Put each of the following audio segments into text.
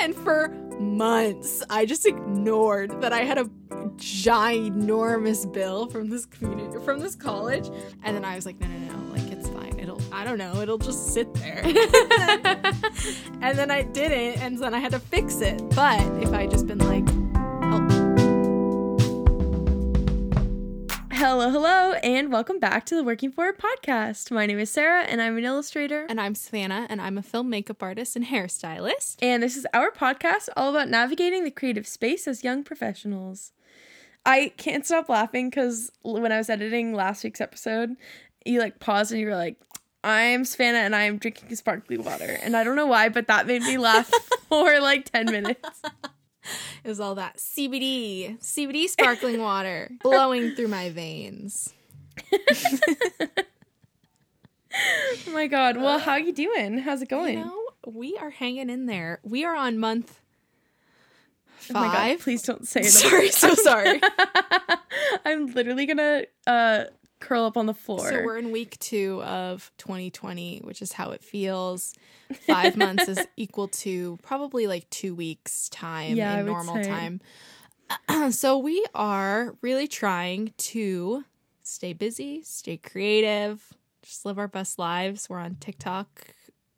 And for months, I just ignored that I had a ginormous bill from this community from this college. And then I was like, no, no, no, like it's fine. It'll I don't know, it'll just sit there. and then I didn't, and then I had to fix it. But if I just been like, Hello, hello, and welcome back to the Working For It podcast. My name is Sarah, and I'm an illustrator. and I'm Savannah, and I'm a film makeup artist and hairstylist. And this is our podcast all about navigating the creative space as young professionals. I can't stop laughing because when I was editing last week's episode, you like paused and you were like, I'm Savannah and I'm drinking sparkly water. And I don't know why, but that made me laugh for like 10 minutes. It was all that CBD, CBD sparkling water blowing through my veins. Oh my god. Well, how you doing? How's it going? You know, we are hanging in there. We are on month Oh my God, five. please don't say it. sorry, so sorry. I'm literally gonna uh curl up on the floor. So we're in week two of 2020, which is how it feels. Five months is equal to probably like two weeks time Yeah, in normal time. so we are really trying to stay busy, stay creative, just live our best lives. We're on TikTok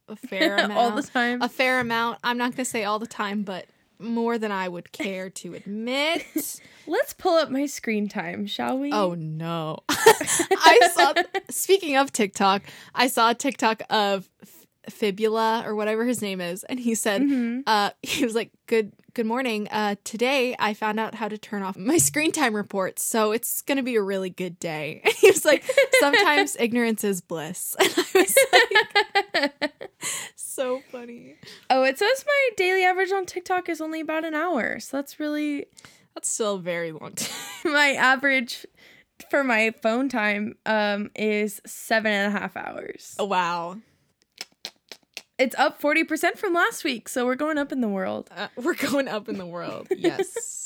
a fair amount. all the time. A fair amount. I'm not going to say all the time, but more than I would care to admit. Let's pull up my screen time, shall we? Oh no. I saw speaking of TikTok, I saw a TikTok of F- Fibula or whatever his name is and he said Mhm. uh he was like good good morning. Uh today I found out how to turn off my screen time reports. So it's going to be a really good day. And he was like sometimes ignorance is bliss. And I was like so funny. Oh, it says my daily average on TikTok is only about an hour. So that's really That's still a very long time. my average for my phone time um is seven and a half hours. Oh, wow. It's up 40% from last week, so we're going up in the world. Uh, we're going up in the world. Yes.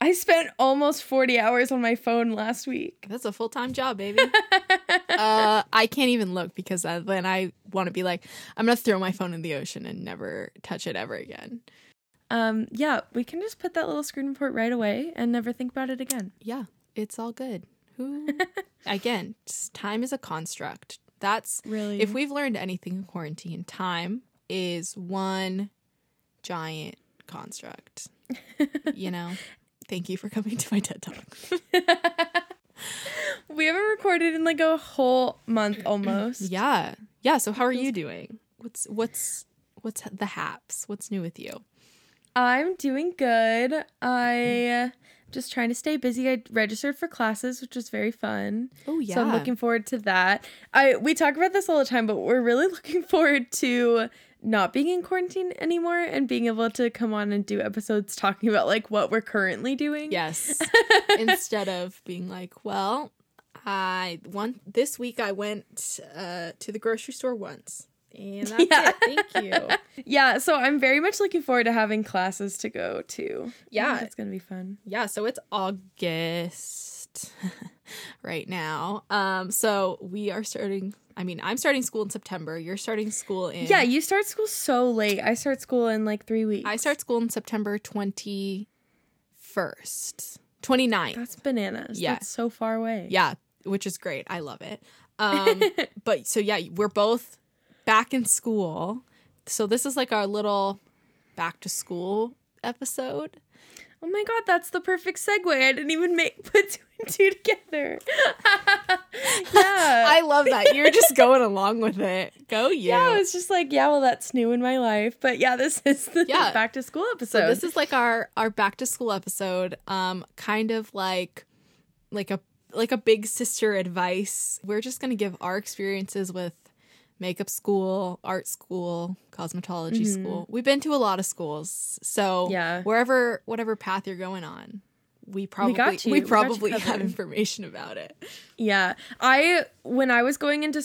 I spent almost 40 hours on my phone last week. That's a full time job, baby. uh, I can't even look because then I want to be like, I'm gonna throw my phone in the ocean and never touch it ever again. Um yeah, we can just put that little screen report right away and never think about it again. Yeah, it's all good. Who? again, time is a construct. That's Really. if we've learned anything in quarantine, time is one giant construct. you know. Thank you for coming to my TED talk. we haven't recorded in like a whole month almost. Yeah. Yeah, so how are you doing? What's what's what's the haps? What's new with you? I'm doing good. I mm-hmm. just trying to stay busy. I registered for classes, which was very fun. Oh yeah. So I'm looking forward to that. I we talk about this all the time, but we're really looking forward to not being in quarantine anymore and being able to come on and do episodes talking about like what we're currently doing. Yes. Instead of being like, well, I one this week I went uh, to the grocery store once. And that's Yeah. it. Thank you. Yeah, so I'm very much looking forward to having classes to go to. Yeah. it's gonna be fun. Yeah, so it's August right now. Um so we are starting I mean, I'm starting school in September. You're starting school in Yeah, you start school so late. I start school in like three weeks. I start school in September 21st. 29th. That's bananas. Yeah. That's so far away. Yeah, which is great. I love it. Um, but so yeah, we're both back in school. So this is like our little back to school episode. Oh my god, that's the perfect segue. I didn't even make put two and two together. yeah. I love that. You're just going along with it. Go you. yeah, I was just like, yeah, well, that's new in my life. But yeah, this is the Yeah. back to school episode. so this is like our our back to school episode. Um, kind of like like a like a big sister advice. We're just gonna give our experiences with makeup school, art school, cosmetology Mhm. school. We've been to a lot of schools, so Yeah. wherever whatever path you're going on, we probably got you. we We got you probably have information about it. Yeah. I when I was going into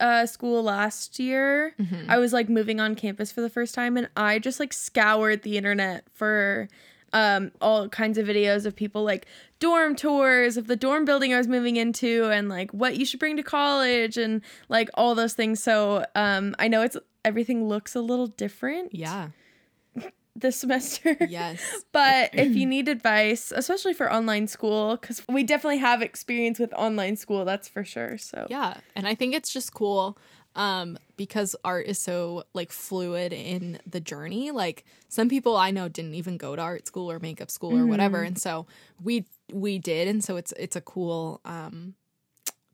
uh, school last year, Mm-hmm. I was like moving on campus for the first time and I just like scoured the internet for um all kinds of videos of people like dorm tours of the dorm building I was moving into and like what you should bring to college and like all those things. So um I know it's everything looks a little different. Yeah. this semester. Yes. But if you need advice, especially for online school, because we definitely have experience with online school, that's for sure. So Yeah, and I think it's just cool um because art is so like fluid in the journey. Like some people I know didn't even go to art school or makeup school or whatever, and so we we did, and so it's it's a cool um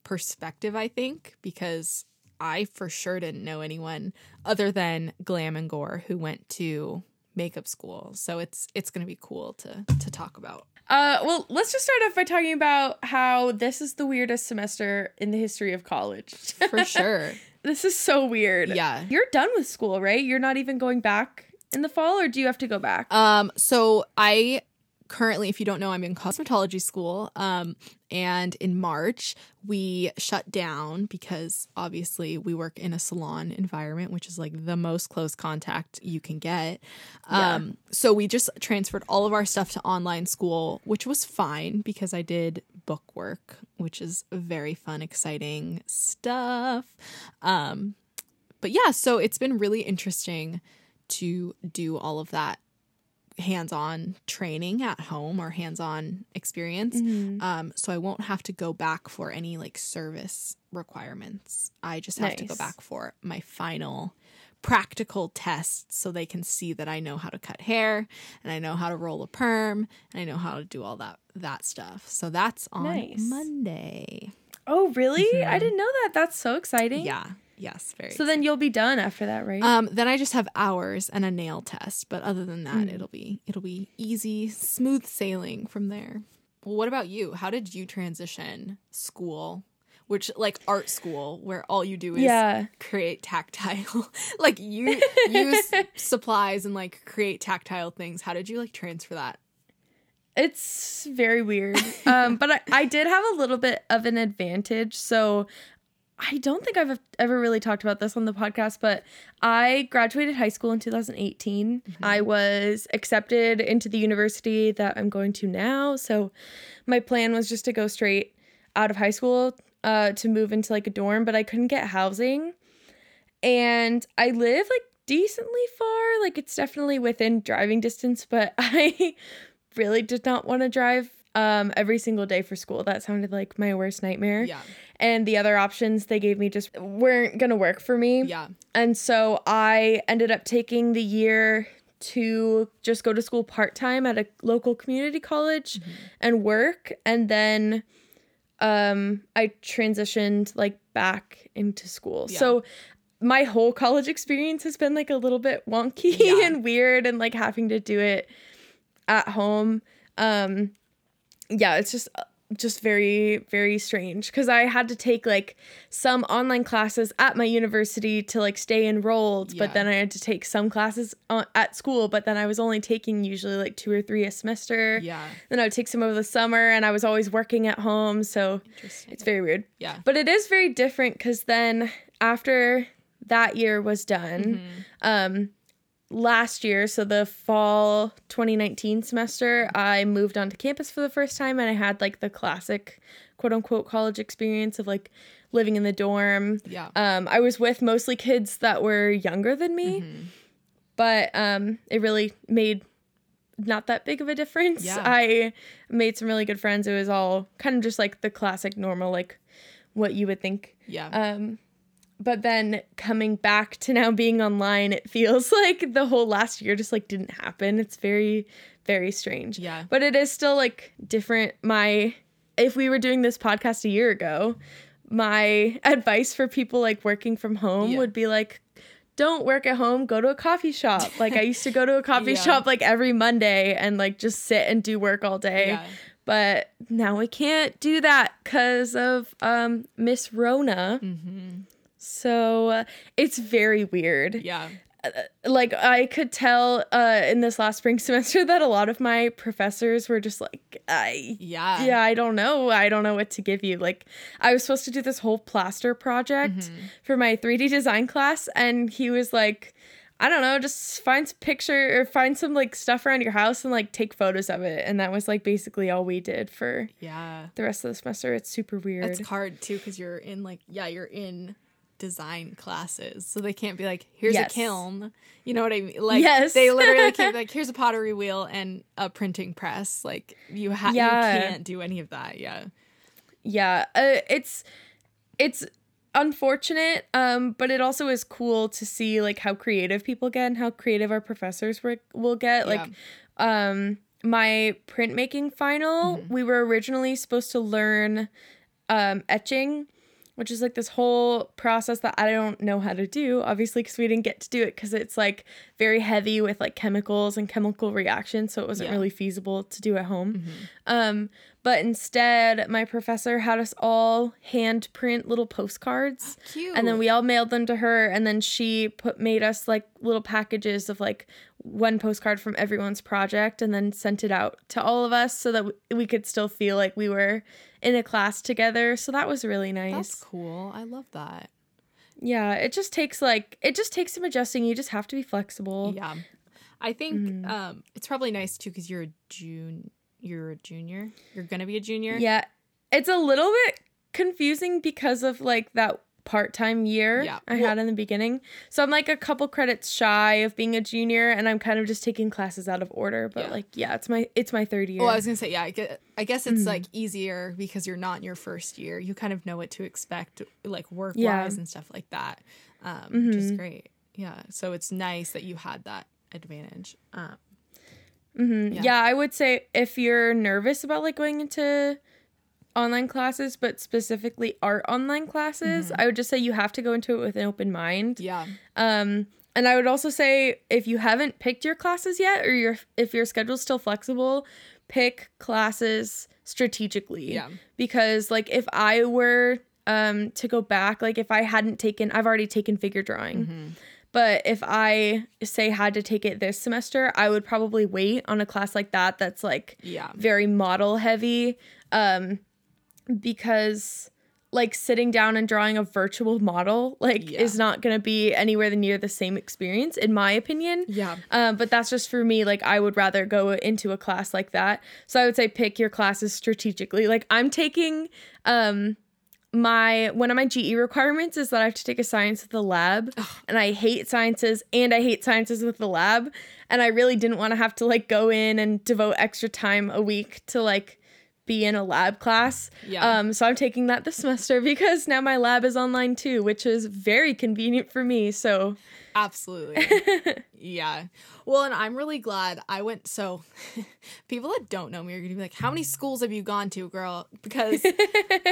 perspective I think because I for sure didn't know anyone other than Glam and Gore who went to makeup school. So it's it's going to be cool to to talk about. Uh, well, let's just start off by talking about how this is the weirdest semester in the history of college. For sure. This is so weird. Yeah. You're done with school, right? You're not even going back in the fall, or do you have to go back? Um, so I currently, if you don't know, I'm in cosmetology school. Um, and in March, we shut down because obviously we work in a salon environment, which is like the most close contact you can get. Um, so we just transferred all of our stuff to online school, which was fine because I did book work, which is very fun, exciting stuff. Um, but yeah, so it's been really interesting to do all of that hands-on training at home or hands-on experience Mm-hmm. um, so i won't have to go back for any like service requirements i just have to go back for my final practical tests so they can see that i know how to cut hair and i know how to roll a perm and i know how to do all that that stuff so that's on Nice. monday Oh, really? I didn't know that. That's so exciting. Mm-hmm. yeah yes very So then you'll be done after that, right? Um, then I just have hours and a nail test, but other than that, it'll be it'll be easy, smooth sailing from there. Well, what about you? How did you transition school, which like art school, where all you do is yeah. create tactile, like you use supplies and like create tactile things. How did you like transfer that? It's very weird. Um, but I, I did have a little bit of an advantage. So I don't think I've ever really talked about this on the podcast, but I graduated high school in 2018. I was accepted into the university that I'm going to now. So my plan was just to go straight out of high school uh, to move into like a dorm, but I couldn't get housing. And I live like decently far. Like it's definitely within driving distance, but I really did not want to drive um, every single day for school. That sounded like my worst nightmare. Yeah, And the other options they gave me just weren't going to work for me. yeah, And so I ended up taking the year to just go to school part time at a local community college Mm-hmm. and work. And then um, I transitioned like back into school. Yeah. So my whole college experience has been like a little bit wonky Yeah. and weird and like having to do it at home. Um, yeah, it's just just very very strange because I had to take like some online classes at my university to like stay enrolled, Yeah. but then I had to take some classes uh, at school, but then I was only taking usually like two or three a semester. yeah. Then I would take some over the summer, and I was always working at home, so it's very weird. Yeah, But it is very different because then after that year was done, Mm-hmm. um, last year, so the fall 2019 semester, I moved onto campus for the first time and I had like the classic quote unquote college experience of like living in the dorm. yeah. Um, I was with mostly kids that were younger than me, Mhm. but um, it really made not that big of a difference. Yeah. I made some really good friends. It was all kind of just like the classic normal, like what you would think. Yeah. Um, but then coming back to now being online, it feels like the whole last year just like didn't happen. It's very, very strange. yeah. But it is still like different. My, if we were doing this podcast a year ago, my advice for people like working from home Yeah. would be like, don't work at home, go to a coffee shop. Like I used to go to a coffee Yeah. shop like every Monday and like just sit and do work all day. Yeah. But now we can't do that because of um Miss Rona. Mm-hmm. So uh, it's very weird. Yeah. Like I could tell uh in this last spring semester that a lot of my professors were just like I Yeah. yeah, I don't know. I don't know what to give you. Like I was supposed to do this whole plaster project Mm-hmm. for my 3D design class and he was like I don't know, just find some picture or find some like stuff around your house and like take photos of it. And that was like basically all we did for Yeah. the rest of the semester. It's super weird. It's hard too because you're in like yeah you're in design classes, so they can't be like, "Here's Yes. a kiln." You know what I mean? Like, Yes. they literally can't be like, "Here's a pottery wheel and a printing press." Like, you have Yeah. you can't do any of that. Yeah, yeah uh, it's it's unfortunate um but it also is cool to see like how creative people get and how creative our professors were, will get like um my printmaking final Mm-hmm. we were originally supposed to learn um etching which is like this whole process that I don't know how to do, obviously, because we didn't get to do it because it's like very heavy with like chemicals and chemical reactions. So it wasn't Yeah. Mm-hmm. really feasible to do at home. Um, but instead, my professor had us all hand print little postcards. cute. And then we all mailed them to her, and then she put made us like little packages of like one postcard from everyone's project, and then sent it out to all of us so that we could still feel like we were in a class together. So that was really nice. that's cool. I love that. Yeah, it just takes like it just takes some adjusting. You just have to be flexible. Yeah, I think Mm-hmm. um, it's probably nice too because you're a June. You're a junior. You're gonna be a junior. Yeah. It's a little bit confusing because of like that part-time year Yeah. I Well- had in the beginning. So I'm like a couple credits shy of being a junior and I'm kind of just taking classes out of order, but Yeah. like yeah, it's my it's my third year. Well, I was gonna say, yeah. I guess, I guess it's Mm-hmm. like easier because you're not in your first year. You kind of know what to expect, like work wise Yeah. and stuff like that, um, which is Mhm. great. Yeah. So it's nice that you had that advantage. Um, Mhm. Yeah. Yeah. I would say if you're nervous about like going into online classes, but specifically art online classes, Mm-hmm. I would just say you have to go into it with an open mind. yeah. Um, and I would also say if you haven't picked your classes yet, or your if your schedule's still flexible, pick classes strategically. Yeah. Because like if I were um to go back, like if I hadn't taken, I've already taken figure drawing. Mm-hmm. But if I say had to take it this semester, I would probably wait on a class like that that's like Yeah. very model heavy um because like sitting down and drawing a virtual model like Yeah. is not going to be anywhere near the same experience in my opinion Yeah. um, but that's just for me like i would rather go into a class like that so i would say pick your classes strategically like i'm taking um my one of my GE requirements is that I have to take a science with the lab and I hate sciences and I hate sciences with the lab and I really didn't want to have to like go in and devote extra time a week to like be in a lab class. Yeah. Um so I'm taking that this semester because now my lab is online too, which is very convenient for me. So Absolutely. yeah. Well, and I'm really glad I went. So, people that don't know me are going to be like, how many schools have you gone to, girl? Because,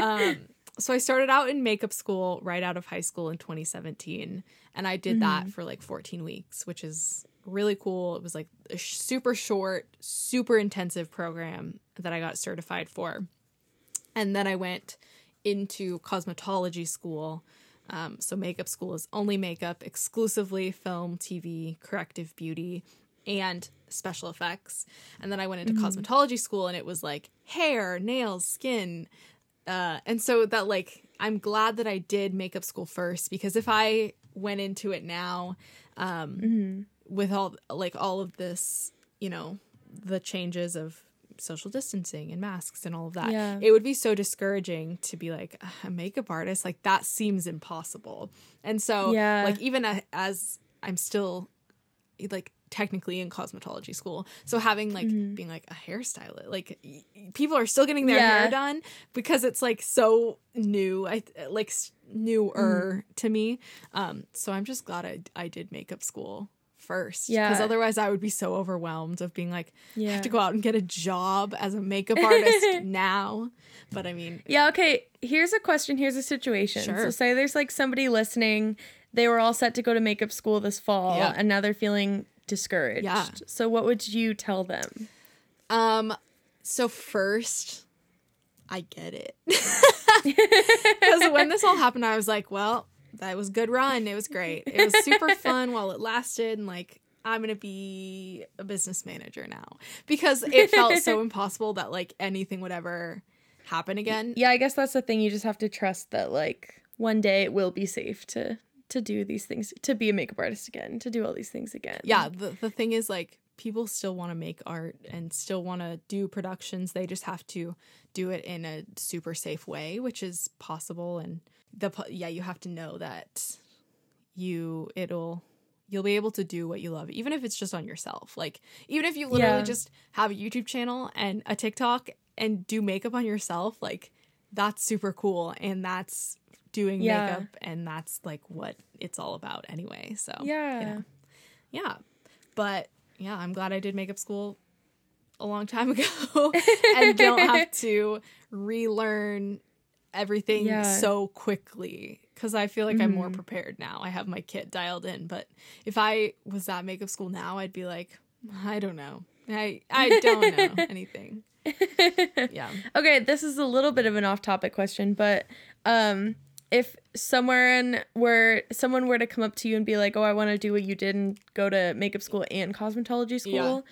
um, so I started out in makeup school right out of high school in 2017. And I did that for like 14 weeks, which is really cool. It was like a sh- super short, super intensive program that I got certified for. And then I went into cosmetology school. Um, so makeup school is only makeup, exclusively film, TV, corrective beauty, and special effects. And then I went into cosmetology school, and it was like hair, nails, skin, uh, and so that like I'm glad that I did makeup school first because if I went into it now, um, with all like all of this, you know, the changes of social distancing and masks and all of that, Yeah. it would be so discouraging to be like a makeup artist. Like that seems impossible. And so, Yeah. like even as I'm still like technically in cosmetology school, so having like being like a hairstylist, like y- people are still getting their Yeah. hair done because it's like so new. I like newer to me. Um, so I'm just glad I I did makeup school first. Yeah. Because otherwise I would be so overwhelmed of being like, I have to go out and get a job as a makeup artist now. But I mean, Yeah, okay. Here's a question. Here's a situation. So, say there's like somebody listening. They were all set to go to makeup school this fall, Yeah. and now they're feeling discouraged. Yeah. So, what would you tell them? um, so first, I get it. Because when this all happened, I was like, well, that was good run. It was great. It was super fun while it lasted. And like, I'm going to be a business manager now because it felt so impossible that like anything would ever happen again. Yeah, I guess that's the thing. You just have to trust that like one day it will be safe to to do these things, to be a makeup artist again, to do all these things again. yeah the, the thing is like people still want to make art and still want to do productions they just have to do it in a super safe way which is possible and the yeah, you have to know that you it'll you'll be able to do what you love even if it's just on yourself. Like even if you literally Yeah. just have a YouTube channel and a TikTok and do makeup on yourself, like that's super cool and that's doing Yeah. makeup and that's like what it's all about anyway. So Yeah. you know. Yeah. But yeah, I'm glad I did makeup school a long time ago and don't have to relearn everything Yeah. so quickly because I feel like I'm more Mhm. prepared now. I have my kit dialed in, but if I was at makeup school now, I'd be like, I don't know. I I don't know anything. Yeah. Okay, this is a little bit of an off-topic question, but um if someone were someone were to come up to you and be like, "Oh, I want to do what you did and go to makeup school and cosmetology school,"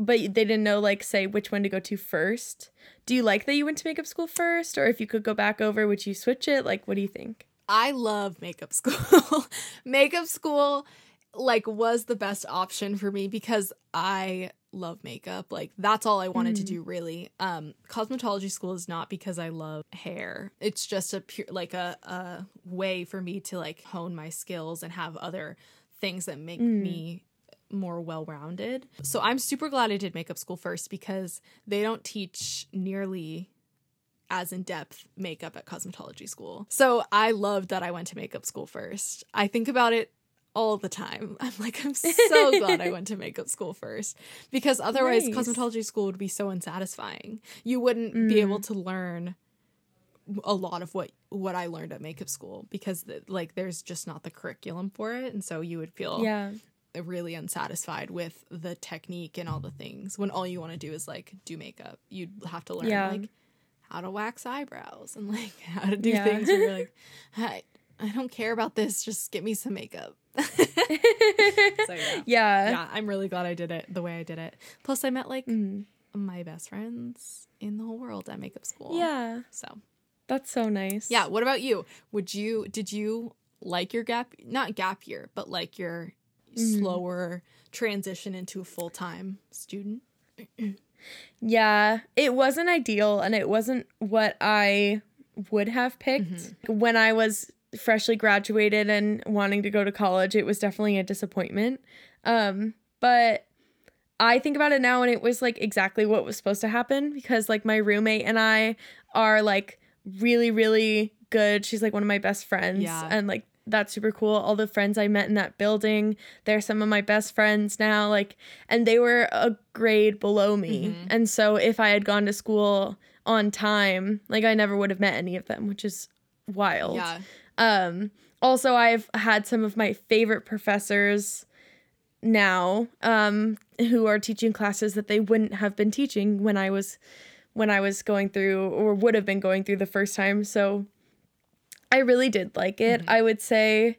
but they didn't know like say which one to go to first. Do you like that you went to makeup school first or if you could go back over, would you switch it? Like what do you think? I love makeup school. makeup school like was the best option for me because I love makeup. Like that's all I wanted to Mhm. do really. Um cosmetology school is not because I love hair. It's just a pure like a a way for me to like hone my skills and have other things that make Mm. me more well-rounded. So I'm super glad I did makeup school first because they don't teach nearly as in depth makeup at cosmetology school. So I loved that I went to makeup school first. I think about it all the time. I'm like, I'm so glad I went to makeup school first because otherwise, Nice. cosmetology school would be so unsatisfying. You wouldn't be mm. able to learn a lot of what what I learned at makeup school because the, like there's just not the curriculum for it and so you would feel Yeah. Really unsatisfied with the technique and all the things when all you want to do is like do makeup. You'd have to learn Yeah. like how to wax eyebrows and like how to do Yeah. things where you're like, I, I don't care about this, just get me some makeup. so yeah. yeah. Yeah, I'm really glad I did it the way I did it. Plus I met like Mhm. my best friends in the whole world at makeup school. Yeah. So That's so nice. yeah, what about you? Would you did you like your gap not gap year, but like your Mhm. slower transition into a full time student? Yeah, it wasn't ideal and it wasn't what I would have picked. When I was freshly graduated and wanting to go to college, it was definitely a disappointment. Um, but I think about it now and it was like exactly what was supposed to happen because like my roommate and I are like really really good. She's like one of my best friends Yeah. and like that's super cool. All the friends I met in that building, they're some of my best friends now. Like, and they were a grade below me. Mhm. And so if I had gone to school on time, like I never would have met any of them, which is wild. Yeah. Um, also, I've had some of my favorite professors now um, who are teaching classes that they wouldn't have been teaching when I was when I was going through or would have been going through the first time. So I really did like it. I would say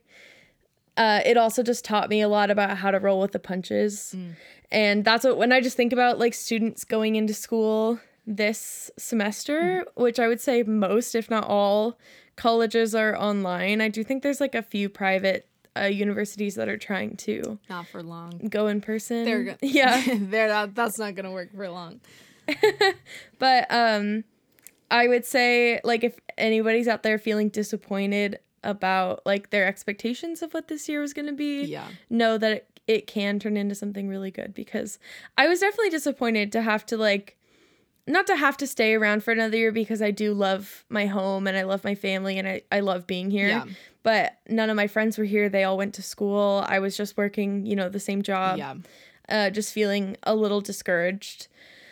uh, it also just taught me a lot about how to roll with the punches. Mm. And that's what when I just think about like students going into school this semester, which I would say most, if not all, colleges are online. I do think there's like a few private uh, universities that are trying to Not for long. go in person. They're go- yeah. They're not, that's not gonna work for long. But um I would say like if anybody's out there feeling disappointed about like their expectations of what this year was going to be, Yeah. know that it, it can turn into something really good because I was definitely disappointed to have to like not to have to stay around for another year because I do love my home and I love my family and I, I love being here. Yeah. But none of my friends were here. They all went to school. I was just working, you know, the same job. yeah. Uh, just feeling a little discouraged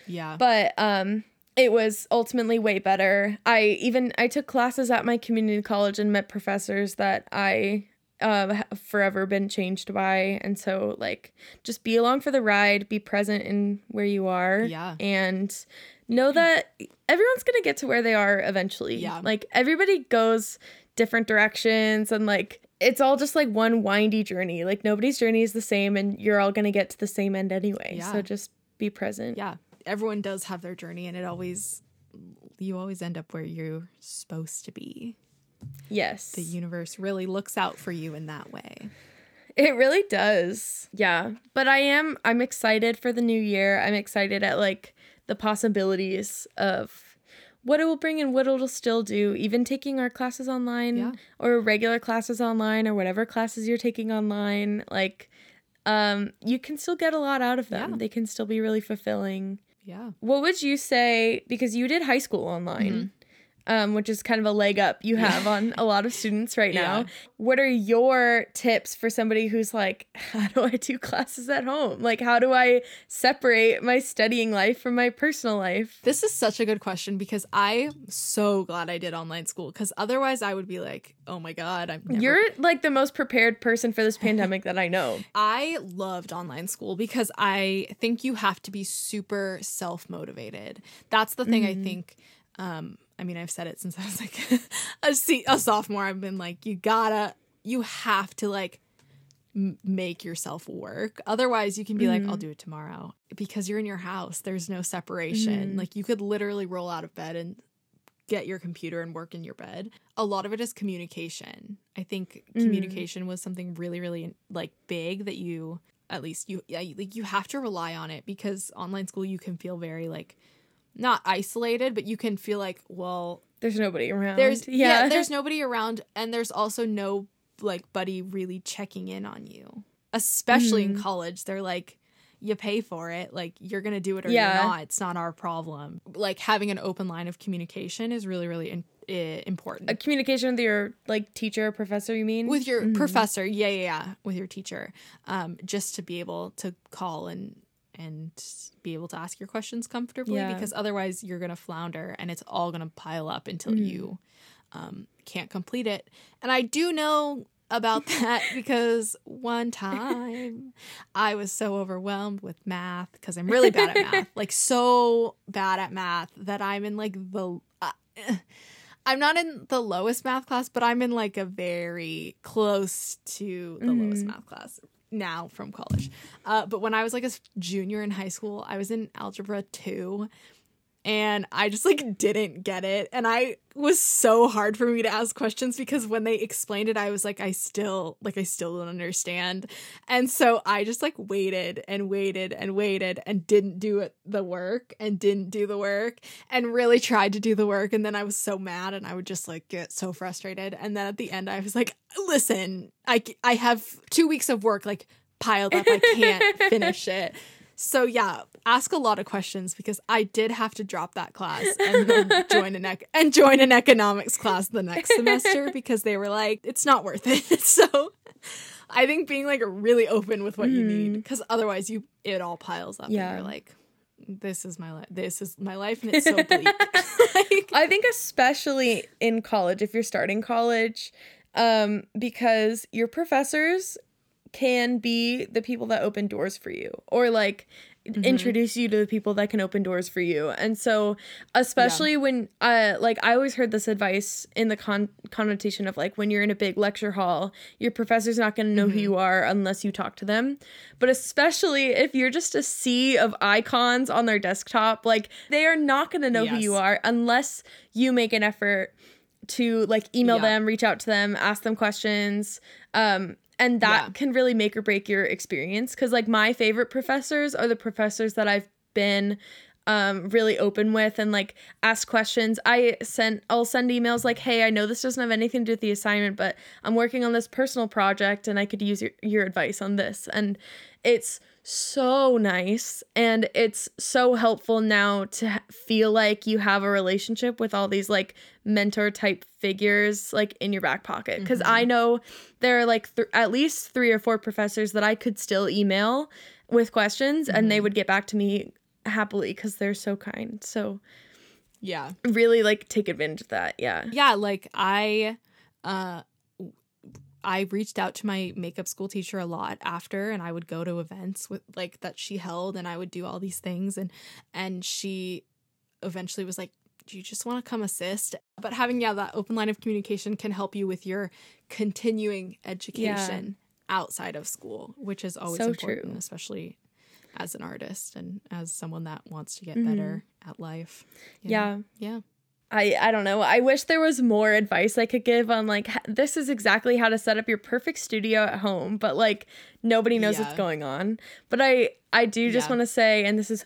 Yeah. but um it was ultimately way better i even i took classes at my community college and met professors that i uh, have forever been changed by and so like just be along for the ride be present in where you are Yeah. and know that everyone's gonna get to where they are eventually Yeah. like everybody goes different directions and like it's all just like one windy journey like nobody's journey is the same and you're all gonna get to the same end anyway Yeah. so just be present yeah. Everyone does have their journey and it always you always end up where you're supposed to be. Yes. The universe really looks out for you in that way. It really does. Yeah. But I am I'm excited for the new year. I'm excited at like the possibilities of what it will bring and what it'll still do, even taking our classes online Yeah. or regular classes online or whatever classes you're taking online, like um you can still get a lot out of them. Yeah. They can still be really fulfilling. Yeah. What would you say because you did high school online? Mm-hmm. Um, which is kind of a leg up you have on a lot of students right now. Yeah. What are your tips for somebody who's like, how do I do classes at home? Like, how do I separate my studying life from my personal life? This is such a good question because I'm so glad I did online school because otherwise I would be like, oh my God, I'm never You're like the most prepared person for this pandemic that I know. I loved online school because I think you have to be super self motivated. That's the thing I think. Um, I mean, I've said it since I was like a, se- a sophomore. I've been like, you gotta, you have to like m- make yourself work. Otherwise, you can be like, I'll mm-hmm. do it tomorrow because you're in your house. There's no separation. Mm-hmm. Like, you could literally roll out of bed and get your computer and work in your bed. A lot of it is communication. I think mm. communication was something really, really like big that you at least you yeah, you- like you have to rely on it because online school you can feel very like not isolated, but you can feel like, well, There's nobody around. there's yeah, there's nobody around and there's also no like buddy really checking in on you. Especially Mm-hmm. in college, they're like you pay for it, like you're going to do it or Yeah. you're not. It's not our problem. Like having an open line of communication is really really in, important. a communication with your like teacher or professor. You mean with your professor yeah yeah yeah with your teacher um just to be able to call and and be able to ask your questions comfortably Yeah. because otherwise you're gonna flounder and it's all gonna pile up until you um can't complete it and i do know about that because one time I was so overwhelmed with math because I'm really bad at math, like so bad at math that I'm in like the. Uh, I'm not in the lowest math class, but I'm in like a very close to the lowest math class now from college. Uh, but when I was like a junior in high school, I was in algebra two and I just like didn't get it. And I was so hard for me to ask questions because when they explained it, I was like, I still like I still don't understand. And so I just like waited and waited and waited and didn't do it the work and didn't do the work and really tried to do the work. And then I was so mad and I would just like get so frustrated. And then at the end, I was like, listen, I I have two weeks of work like piled up. I can't finish it. So yeah, ask a lot of questions because I did have to drop that class and then join an ec- and join an economics class the next semester because they were like, it's not worth it. so I think being like really open with what you need because otherwise you it all piles up Yeah. and you're like, this is my life. This is my life and it's so bleak. like, I think especially in college, if you're starting college, um, because your professors can be the people that open doors for you or like introduce you to the people that can open doors for you. And so especially when uh like I always heard this advice in the con- connotation of like when you're in a big lecture hall, your professor's not going to know who you are unless you talk to them. But especially if you're just a sea of icons on their desktop, like they are not going to know who you are unless you make an effort to like email Yeah. them, reach out to them, ask them questions. Um and that Yeah. can really make or break your experience cuz like my favorite professors are the professors that I've been um really open with and like ask questions. I sent I'll send emails like, "Hey, I know this doesn't have anything to do with the assignment, but I'm working on this personal project and I could use your, your advice on this." And it's so nice and it's so helpful now to feel like you have a relationship with all these like mentor type figures like in your back pocket because i know there are like th- at least three or four professors that i could still email with questions and they would get back to me happily because they're so kind so yeah. really like take advantage of that yeah. Yeah like i uh i reached out to my makeup school teacher a lot after and i would go to events with like that she held and i would do all these things and and she eventually was like do you just want to come assist? But having yeah that open line of communication can help you with your continuing education outside of school which is always So important true. especially as an artist and as someone that wants to get better mm-hmm. at life. Know? yeah. Yeah I I don't know. I wish there was more advice I could give on like this is exactly how to set up your perfect studio at home, but like nobody knows what's going on. But I I do just Yeah. want to say and this is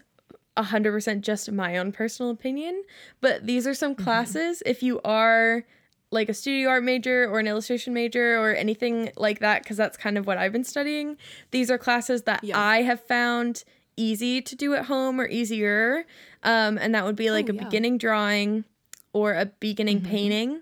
100% just my own personal opinion, but these are some Mhm. classes if you are like a studio art major or an illustration major or anything like that because that's kind of what I've been studying. These are classes that Yeah. I have found easy to do at home or easier. Um, and that would be like Oh, a yeah. beginning drawing or a beginning Mhm. painting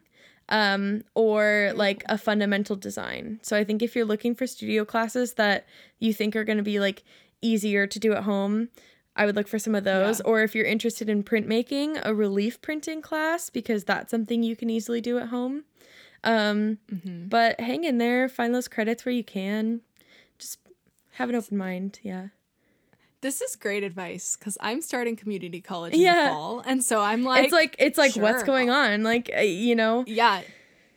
um, or like a fundamental design. So I think if you're looking for studio classes that you think are going to be like easier to do at home, I would look for some of those. Yeah. Or if you're interested in printmaking, a relief printing class because that's something you can easily do at home. Um, Mhm. but hang in there, find those credits where you can. Just have an open mind. Yeah. This is great advice because I'm starting community college in Yeah. the fall, and so I'm like, it's like it's like what's going on? Like uh, you know. yeah,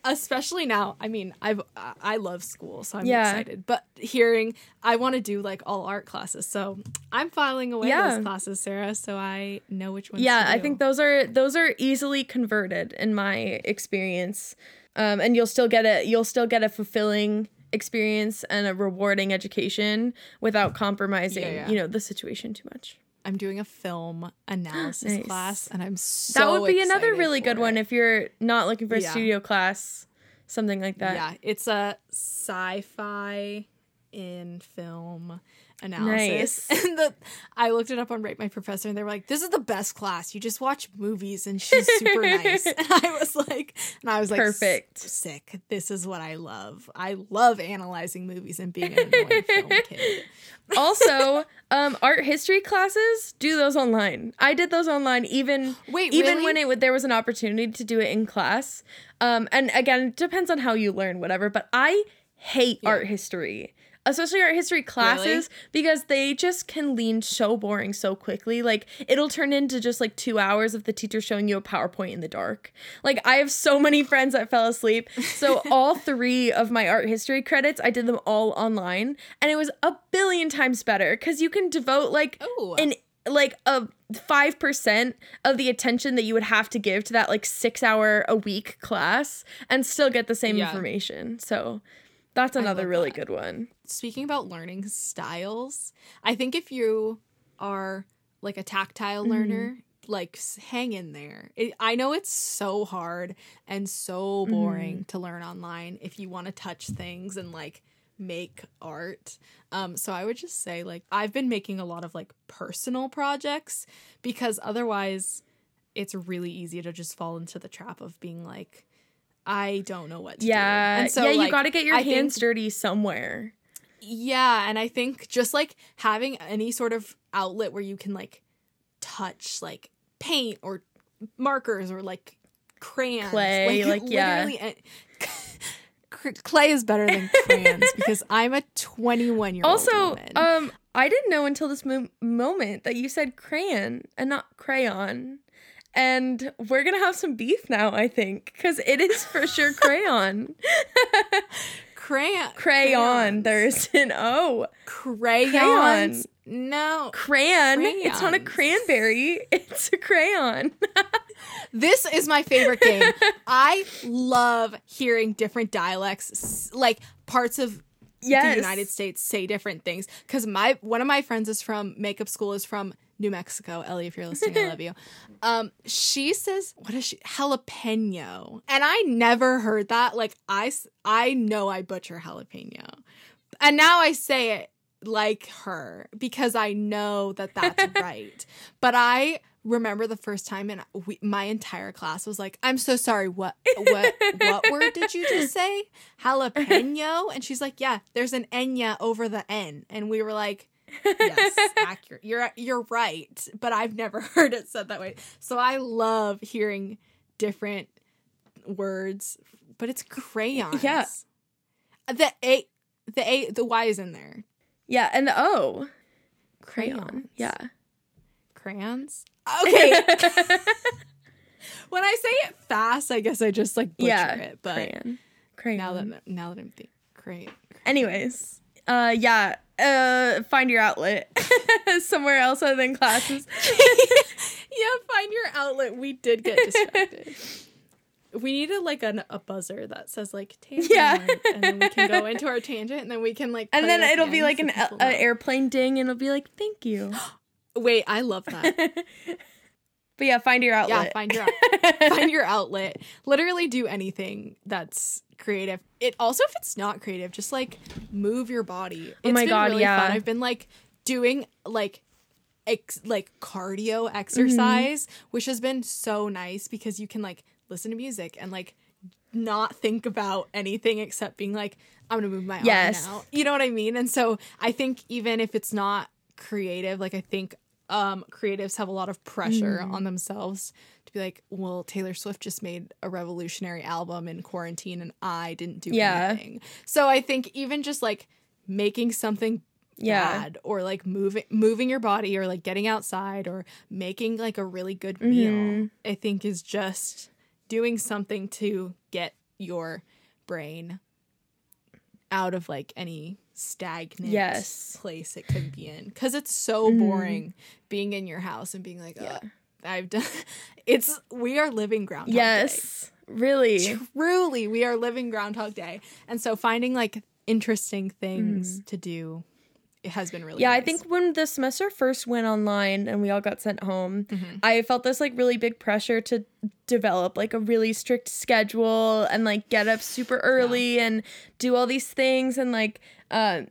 especially now. I mean, I've I love school, so I'm Yeah. excited. But hearing, I want to do like all art classes, so I'm filing away Yeah. those classes, Sarah, so I know which ones. yeah i think those are those are easily converted in my experience um, and you'll still get a you'll still get a fulfilling experience and a rewarding education without compromising Yeah, yeah. you know the situation too much I'm doing a film analysis Nice. class, and I'm so that would be another really good for one if you're not looking for a Yeah. studio class something like that Yeah, it's a sci-fi in film analysis. Nice. And the I looked it up on Rate My Professor and they were like, This is the best class. You just watch movies and she's super nice. And I was like and I was like Perfect. Sick. This is what I love. I love analyzing movies and being an annoying film kid. also um art history classes do those online i did those online even Wait, even really? when it would there was an opportunity to do it in class um and again it depends on how you learn whatever but i hate Yeah. art history especially art history classes because they just can lean so boring so quickly. Like it'll turn into just like two hours of the teacher showing you a powerpoint in the dark. Like i have so many friends that fell asleep. So all three of my art history credits i did them all online and it was a billion times better because you can devote like Oh. an like a 5% of the attention that you would have to give to that like six hour a week class and still get the same Yeah. information. So that's another really that. good one speaking about learning styles, I think if you are like a tactile Mhm. learner, like hang in there. It, I know it's so hard and so boring to learn online if you want to touch things and like make art. Um so I would just say like I've been making a lot of like personal projects because otherwise it's really easy to just fall into the trap of being like I don't know what to yeah do. And so yeah you like, got to get your I think- hands dirty somewhere yeah, and I think just like having any sort of outlet where you can like touch like paint or markers or like crayons, Clay, like, yeah. literally clay is better than crayons because I'm a 21 year old. also woman. um i didn't know until this mo- moment that you said crayon and not crayon and we're gonna have some beef now i think because it is for sure crayon. Crayon, crayon there's an o. Crayons. No, crayon. It's not a cranberry it's a crayon. This is my favorite game. I love hearing different dialects, like parts of yes. The United States say different things. Because my one of my friends is from makeup school is from New Mexico. Ellie, if you're listening, I love you. Um, she says, "What is she? Jalapeno," and I never heard that. Like I, I know I butcher jalapeno, and now I say it like her because I know that that's right. But I remember the first time and we, my entire class was like i'm so sorry what what what word did you just say jalapeno and she's like yeah there's an enya over the n and we were like yes accurate. You're you're right but i've never heard it said that way. So i love hearing different words but it's crayons. Yeah. the a the a the y is in there. Yeah and the o. Crayon. Crayons. yeah. Crayons? Okay. When i say it fast i guess i just like butcher yeah. it but crayon. Crayon. Now that now that i'm thinking cray anyways uh yeah. Uh find your outlet somewhere else other than classes. Yeah find your outlet. We did get distracted. We needed like an, a buzzer that says like tangent Yeah. and then we can go into our tangent and then we can like and then it it'll be like an a, airplane ding and it'll be like thank you. Wait, I love that. But yeah, find your outlet. Yeah, find your find your outlet. Literally do anything that's creative. It also if it's not creative, just like move your body. It's Oh my been God, really yeah. Fun. I've been like doing like ex- like cardio exercise, Mm-hmm. which has been so nice because you can like listen to music and like not think about anything except being like I'm going to move my Yes. arm now. You know what I mean? And so I think even if it's not creative, like I think um creatives have a lot of pressure Mm. on themselves to be like, well, Taylor Swift just made a revolutionary album in quarantine and I didn't do Yeah. anything. So I think even just like making something Yeah. bad or like moving moving your body or like getting outside or making like a really good meal, Mhm. I think is just doing something to get your brain out of like any stagnant Yes. place it could be in because it's so Mhm. boring being in your house and being like Yeah. I've done it's we are living groundhog Day. Yes. Really. truly we are living groundhog day and so finding like interesting things to do has been really. Yeah, I think when the semester first went online and we all got sent home, Mhm. I felt this like really big pressure to develop like a really strict schedule and like get up super early and do all these things and like uh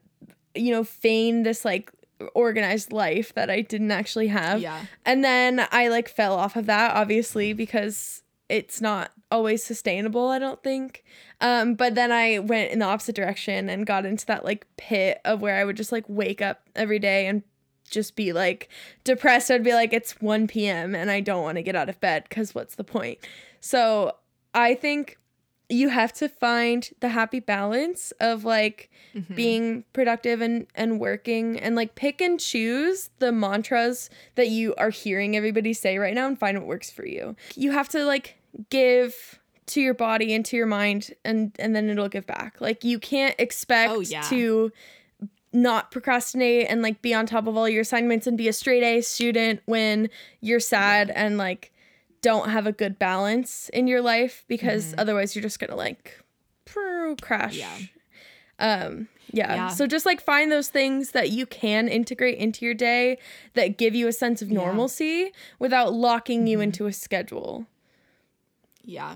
you know feign this like organized life that I didn't actually have. yeah And then I like fell off of that obviously because it's not always sustainable, I don't think. Um but then I went in the opposite direction and got into that like pit of where I would just like wake up every day and just be like depressed. I'd be like it's 1 p.m. and I don't want to get out of bed cuz what's the point? So I think you have to find the happy balance of like Mhm. being productive and and working and like pick and choose the mantras that you are hearing everybody say right now and find what works for you. You have to like give to your body and to your mind and and then it'll give back. Like you can't expect Oh, yeah. to not procrastinate and like be on top of all your assignments and be a straight A student when you're sad and like don't have a good balance in your life because otherwise you're just gonna like prr, crash. Mm-hmm. Yeah. Um yeah. Yeah. So just like find those things that you can integrate into your day that give you a sense of Yeah. normalcy without locking you Mhm. into a schedule. Yeah.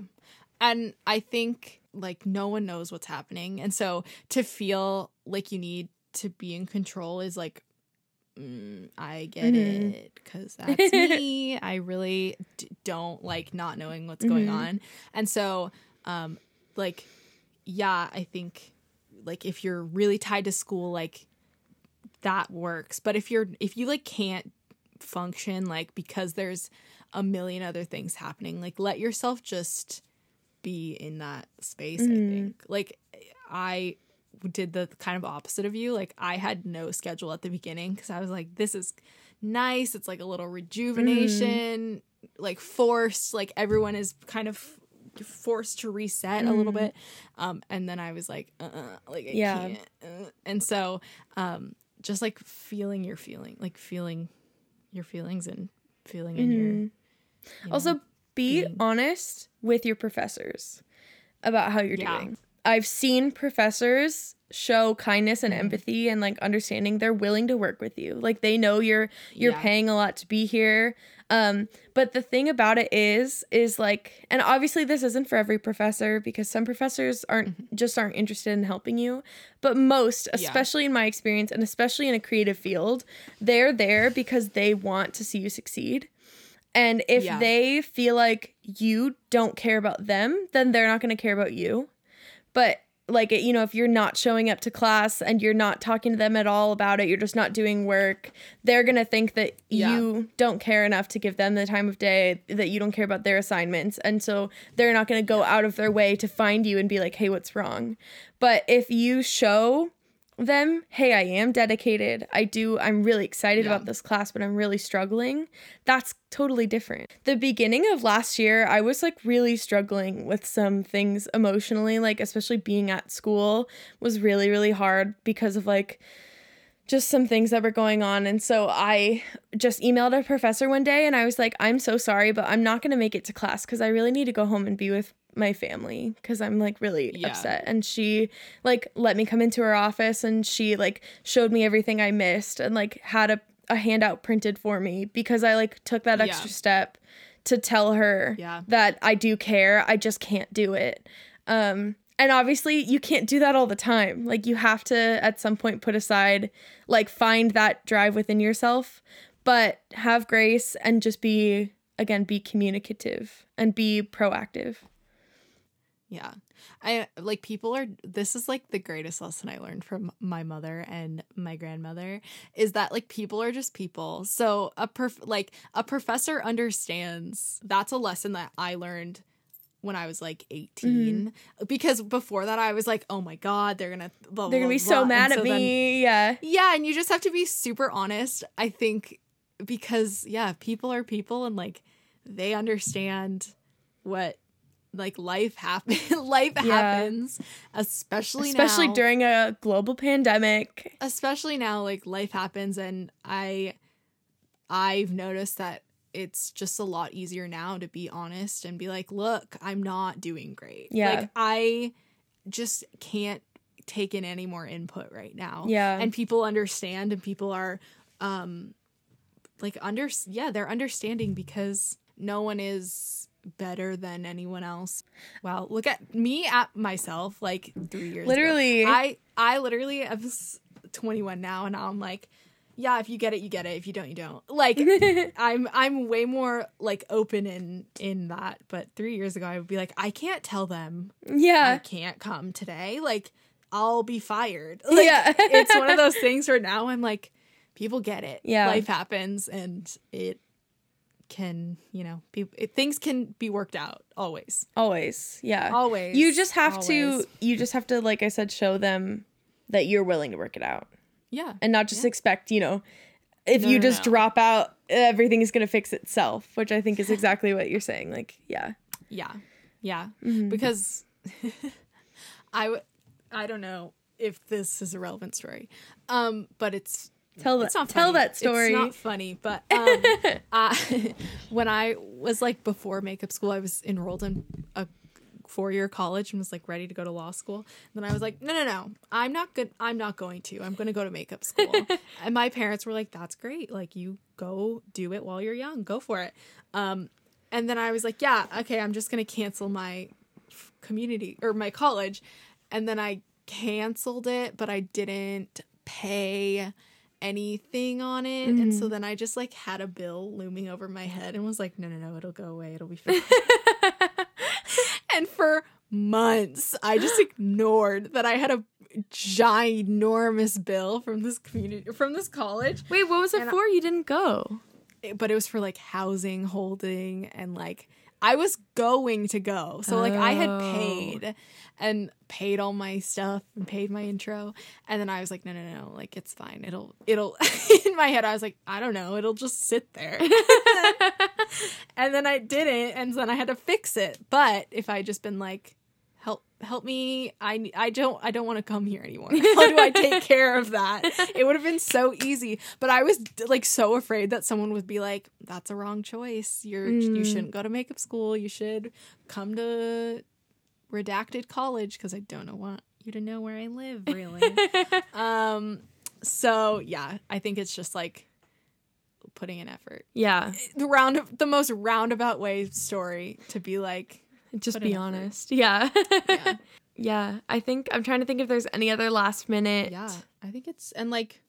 And I think like no one knows what's happening. And so to feel like you need to be in control is like, mm, I get Mhm. it because that's me. I really d- don't like not knowing what's going Mhm. on. And so, um, like, yeah, I think like if you're really tied to school, like that works. But if you're, if you like can't function like because there's a million other things happening. Like let yourself just be in that space, I Mhm. think. Like I did the kind of opposite of you. Like I had no schedule at the beginning cuz I was like this is nice. It's like a little rejuvenation, like forced, like everyone is kind of forced to reset a little Mhm. bit. Um and then I was like uh like I Yeah. can't. Uh. And so um just like feeling your feeling, like feeling your feelings and feeling in your Mhm. you know, Also, be being- honest with your professors about how you're Yeah. doing. I've seen professors show kindness and Mhm. empathy and like understanding they're willing to work with you like they know you're you're Yeah. paying a lot to be here um but the thing about it is is like and obviously this isn't for every professor because some professors aren't just aren't interested in helping you but most Mm-hmm. Yeah. especially in my experience and especially in a creative field they're there because they want to see you succeed and if Yeah. they feel like you don't care about them then they're not going to care about you but like you know if you're not showing up to class and you're not talking to them at all about it you're just not doing work they're going to think that Yeah. you don't care enough to give them the time of day that you don't care about their assignments. And so they're not going to go out of their way to find you and be like hey what's wrong? But if you show them hey i am dedicated. I do i'm really excited Yeah. about this class but i'm really struggling. That's totally different. The beginning of last year i was like really struggling with some things emotionally like especially being at school was really really hard because of like just some things that were going on. And so i just emailed a professor one day and i was like i'm so sorry but i'm not going to make it to class because i really need to go home and be with my family because i'm like really Yeah. upset and she like let me come into her office and she like showed me everything i missed and like had a a handout printed for me because I like took that Yeah. extra step to tell her Yeah. that I do care. I just can't do it. Um and obviously you can't do that all the time. Like you have to at some point put aside like find that drive within yourself, but have grace and just be again be communicative and be proactive. Yeah. I like people are this is like the greatest lesson I learned from my mother and my grandmother is that like people are just people. So a prof- like a professor understands. That's a lesson that I learned when I was like 18 mm-hmm. because before that I was like, "Oh my god, they're going to They're going to be so mad at me. yeah. yeah, and you just have to be super honest. I think because yeah, people are people and like they understand what like life happen life Yeah. happens, especially Especially now, during a global pandemic. especially now like life happens and I I've noticed that it's just a lot easier now to be honest and be like, "Look, I'm not doing great." Yeah. Like I just can't take in any more input right now Yeah. and people understand and people are um like under yeah they're understanding because no one is better than anyone else wow look at me at myself like three years ago. Literally. i i literally am 21 now and i'm like yeah if you get it you get it if you don't you don't like i'm i'm way more like open in in that but three years ago i would be like i can't tell them Yeah. I can't come today. Like, I'll be fired. Like, Yeah. it's one of those things where now I'm like, people get it. Yeah. Life happens and it can, you know, be, it, things can be worked out always. Always. Yeah. Always. you just have to you just have to like I said show them that you're willing to work it out Yeah. and not just expect, you know, if No, you no, just no. drop out everything is going to fix itself, which I think is exactly what you're saying. Like, yeah. Yeah. Yeah. Mhm. Because I w- I don't know if this is a relevant story. Um, but it's Tell that tell that story. It's not funny, but um, I, when I was like before makeup school, I was enrolled in a four year college and was like ready to go to law school. And then I was like, no, no, no, I'm not good. I'm not going to. I'm going to go to makeup school. and my parents were like, that's great. Like you go do it while you're young. Go for it. Um, and then I was like, yeah, okay, I'm just going to cancel my community or my college. And then I canceled it, but I didn't pay anything on it. And so mm-hmm. then I just like had a bill looming over my head and was like, no, no, no, it'll go away. It'll be fine. and for months, I just ignored that I had a ginormous bill from this community, from this college. Wait, what was it And I- for? You didn't go. But it was for like housing, holding, and like I was going to go. So like I had Oh. paid and paid all my stuff and paid my intro. And then I was like, no, no, no, like it's fine. It'll, it'll, in my head, I was like, I don't know, it'll just sit there. and then I didn't. And then I had to fix it. But if I just been like, help, me, I, I don't, I don't want to come here anymore. How do I take care of that? It would have been so easy. But I was like so afraid that someone would be like, that's a wrong choice. You're, you Mm. shouldn't go to makeup school. You should come to redacted college because I don't know want you to know where I live really. um so yeah, I think it's just like putting in effort. yeah. The round the most roundabout way story to be like Just be honest. Yeah. yeah. yeah. I think I'm trying to think if there's any other last minute. yeah, I think it's and like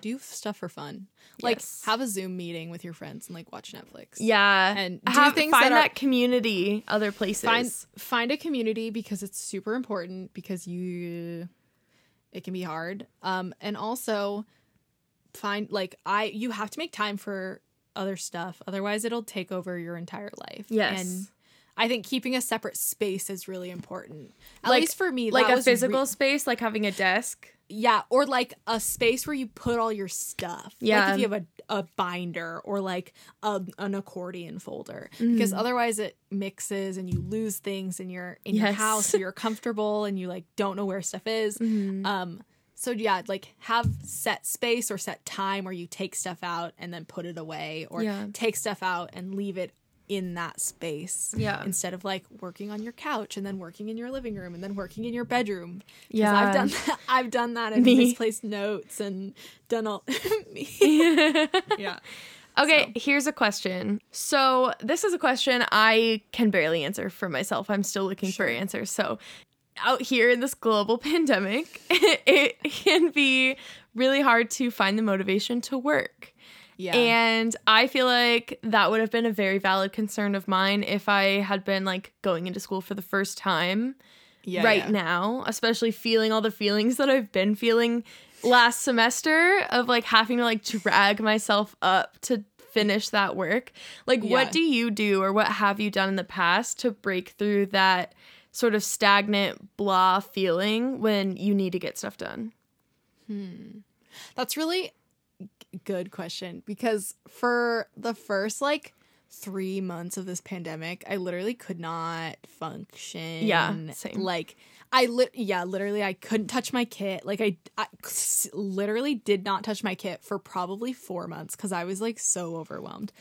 do stuff for fun. Like Yes. have a Zoom meeting with your friends and like watch Netflix. Yeah. And do Have, things find that are- that community other places. find find a community because it's super important because you it can be hard um and also find like i you have to make time for other stuff otherwise it'll take over your entire life Yes. and i think keeping a separate space is really important at Like- least for me like a was re- physical space, like having a desk. yeah or like a space where you put all your stuff Yeah. like if you have a, a binder or like a, an accordion folder because Mhm. otherwise it mixes and you lose things and you're in your house you're comfortable and you like don't know where stuff is Mhm. um so yeah like have set space or set time where you take stuff out and then put it away or Yeah. take stuff out and leave it in that space. Yeah. Instead of like working on your couch and then working in your living room and then working in your bedroom. Yeah. I've done that. I've done that and Me. misplaced notes and done all me. yeah. Okay, here's a question. So, this is a question I can barely answer for myself. I'm still looking for answers. So, out here in this global pandemic, it can be really hard to find the motivation to work. Yeah. And I feel like that would have been a very valid concern of mine if I had been like going into school for the first time yeah, right yeah. now, especially feeling all the feelings that I've been feeling last semester of like having to like drag myself up to finish that work. Like, Yeah. what do you do or what have you done in the past to break through that sort of stagnant blah feeling when you need to get stuff done? Hmm. That's really good question because for the first like three months of this pandemic, I literally could not function. Yeah, same. Like I lit, yeah, literally, I couldn't touch my kit. Like I, I literally did not touch my kit for probably four months because I was like so overwhelmed.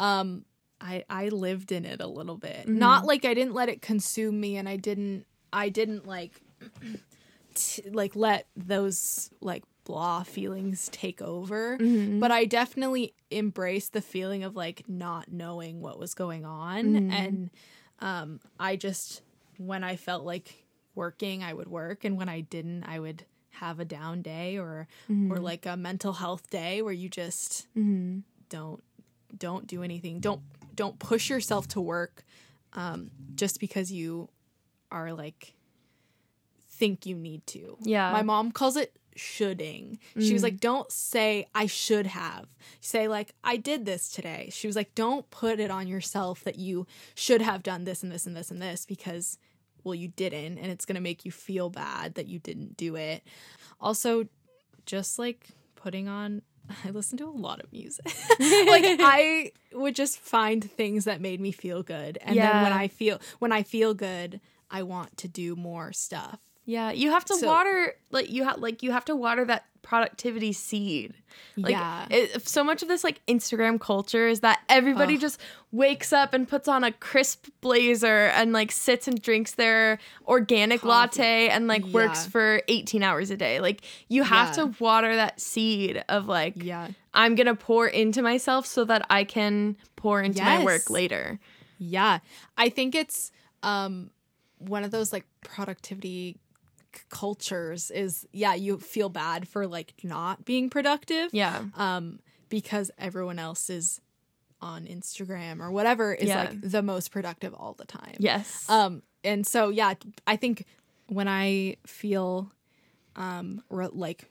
Um, I I lived in it a little bit. Not like I didn't let it consume me, and I didn't I didn't like t- like let those like blah feelings take over. But i definitely embraced the feeling of like not knowing what was going on. And um i just when i felt like working i would work. And when i didn't i would have a down day or or like a mental health day where you just don't don't do anything. Don't don't push yourself to work um just because you are like think you need to. Yeah. My mom calls it shoulding. She was mm. like, don't say I should have. Say like I did this today. She was like, don't put it on yourself that you should have done this and this and this and this because well you didn't and it's going to make you feel bad that you didn't do it. Also just like putting on I listen to a lot of music. like I would just find things that made me feel good. And then when I feel when I feel good, I want to do more stuff. Yeah, you have to So- water like you have like you have to water that productivity seed. Like Yeah. it, so much of this like Instagram culture is that everybody Ugh. just wakes up and puts on a crisp blazer and like sits and drinks their organic Coffee. latte and like works for 18 hours a day. Like you have Yeah. to water that seed of like Yeah. I'm going to pour into myself so that I can pour into my work later. Yeah. I think it's um one of those like productivity cultures is yeah, you feel bad for like not being productive. Yeah. Um because everyone else is on Instagram or whatever is Yeah. like the most productive all the time. Yes. Um, and so yeah, I think when I feel um re- like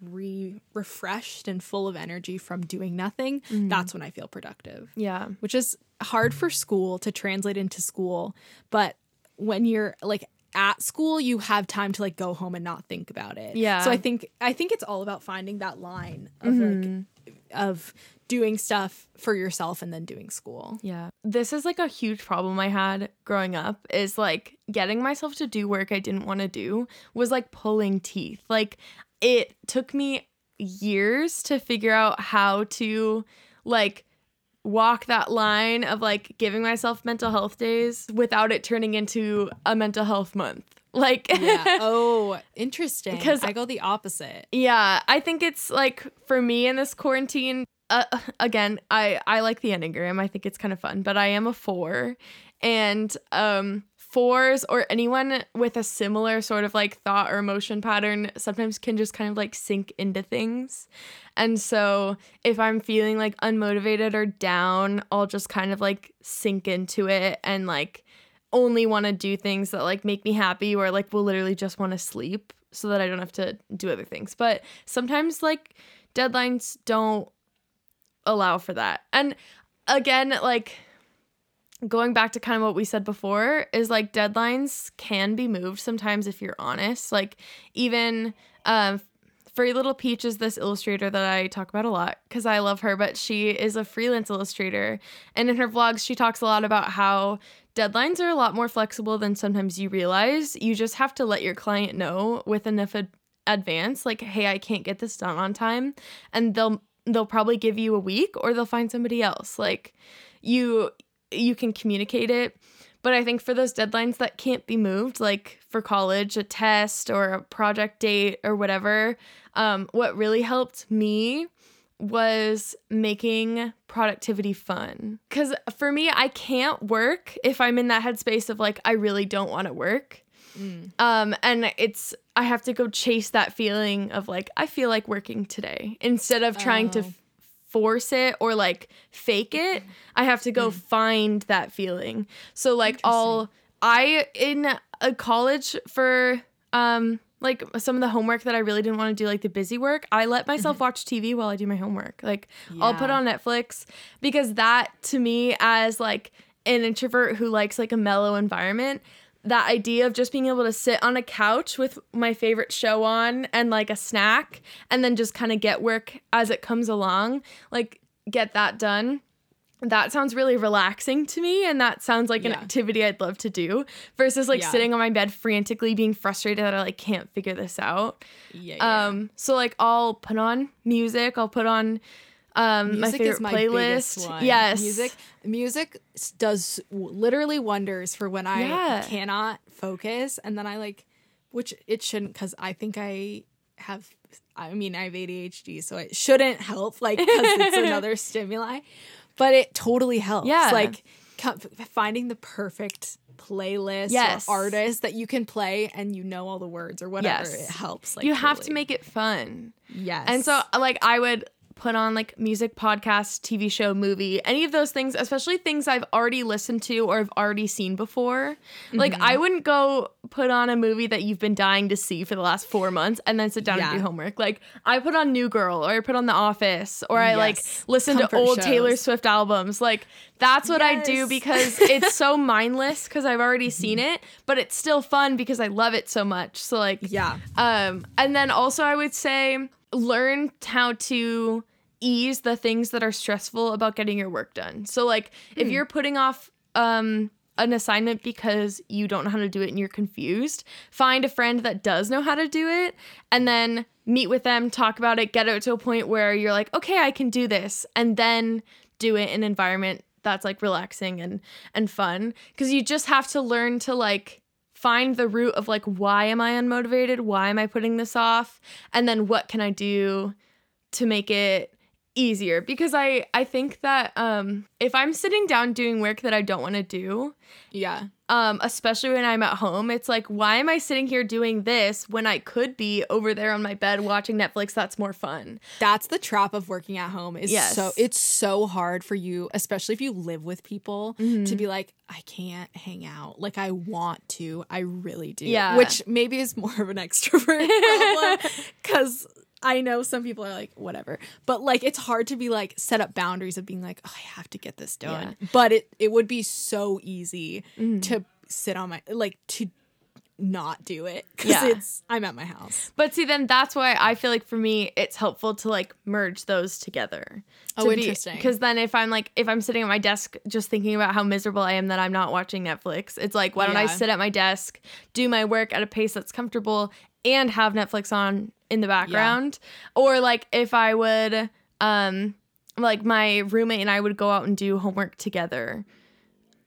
re refreshed and full of energy from doing nothing, that's when I feel productive. yeah. Which is hard for school to translate into school, but when you're like at school, you have time to like go home and not think about it. Yeah. So I think I think it's all about finding that line of like mm-hmm. of doing stuff for yourself and then doing school. Yeah. This is like a huge problem I had growing up is like getting myself to do work I didn't want to do was like pulling teeth. Like it took me years to figure out how to like walk that line of like giving myself mental health days without it turning into a mental health month. Like yeah. Oh, interesting. Because I go the opposite. Yeah, I think it's like for me in this quarantine. Uh, again, I I like the enneagram. I think it's kind of fun, but I am a four, and um, fours or anyone with a similar sort of like thought or emotion pattern sometimes can just kind of like sink into things. And so if I'm feeling like unmotivated or down, I'll just kind of like sink into it and like only want to do things that like make me happy or like will literally just want to sleep so that I don't have to do other things. But sometimes like deadlines don't allow for that. And again, like going back to kind of what we said before is like deadlines can be moved sometimes if you're honest. Like even um Furry Little Peach is this illustrator that I talk about a lot because I love her, but she is a freelance illustrator. And in her vlogs, she talks a lot about how deadlines are a lot more flexible than sometimes you realize. You just have to let your client know with enough ad- advance, like, hey, I can't get this done on time. And they'll they'll probably give you a week or they'll find somebody else. Like you you can communicate it. But I think for those deadlines that can't be moved, like for college, a test or a project date or whatever, um, what really helped me was making productivity fun. Because for me, I can't work if I'm in that headspace of like, I really don't want to work. Mm. Um, and it's, I have to go chase that feeling of like, I feel like working today instead of trying to Oh. f- force it or like fake it. Mm-hmm. I have to go mm. find that feeling. So, like, I'll, I, in a college for, um, like some of the homework that I really didn't want to do, like the busy work, I let myself mm-hmm. watch TV while I do my homework. Like, I'll put on Netflix because that to me, as like an introvert who likes like a mellow environment, that idea of just being able to sit on a couch with my favorite show on and like a snack and then just kind of get work as it comes along, like get that done. That sounds really relaxing to me and that sounds like an activity I'd love to do versus like Yeah. sitting on my bed frantically being frustrated that I like can't figure this out. Yeah. yeah. Um so like I'll put on music, I'll put on um my music favorite is my playlist. Yes. music. Music does literally wonders for when I Yeah. cannot focus, and then I like, which it shouldn't, because I think I have. I mean, I have ADHD, so it shouldn't help, like, because it's another stimuli. But it totally helps. Yeah. like finding the perfect playlist Yes. or artist that you can play and you know all the words or whatever. Yes. It helps. Like you have to make it fun. yes, And so like I would put on like music, podcast, TV show, movie, any of those things, especially things I've already listened to or I've already seen before. Like Mm-hmm. I wouldn't go put on a movie that you've been dying to see for the last 4 months and then sit down and do homework. Like I put on New Girl or I put on The Office or I like Yes. listen to Comfort old Taylor. Swift albums. Like that's what I do because it's so mindless cuz I've already seen it, but it's still fun because I love it so much. So like yeah, um, and then also I would say learn how to ease the things that are stressful about getting your work done. So like if you're putting off um an assignment because you don't know how to do it and you're confused, find a friend that does know how to do it and then meet with them, talk about it, get it to a point where you're like, "Okay, I can do this." And then do it in an environment that's like relaxing and and fun because you just have to learn to like find the root of like why am I unmotivated? Why am I putting this off? And then what can I do to make it easier? Because I I think that um if I'm sitting down doing work that I don't want to do, yeah. um especially when I'm at home, it's like why am I sitting here doing this when I could be over there on my bed watching Netflix? That's more fun. that's the trap of working at home is Yes. so it's so hard for you especially if you live with people Mm-hmm. to be like i can't hang out like i want to i really do Yeah. which maybe is more of an extrovert problem because i know some people are like whatever but like it's hard to be like set up boundaries of being like oh, i have to get this done but it it would be so easy Mm-hmm. to sit on my like to not do it because Yeah. it's i'm at my house But see, then that's why I feel like for me, it's helpful to like merge those together. Oh, interesting. Because then if I'm like, if I'm sitting at my desk just thinking about how miserable I am that I'm not watching Netflix, it's like, why don't I sit at my desk, do my work at a pace that's comfortable, and have Netflix on in the background? Or like if I would, um, like my roommate and I would go out and do homework together.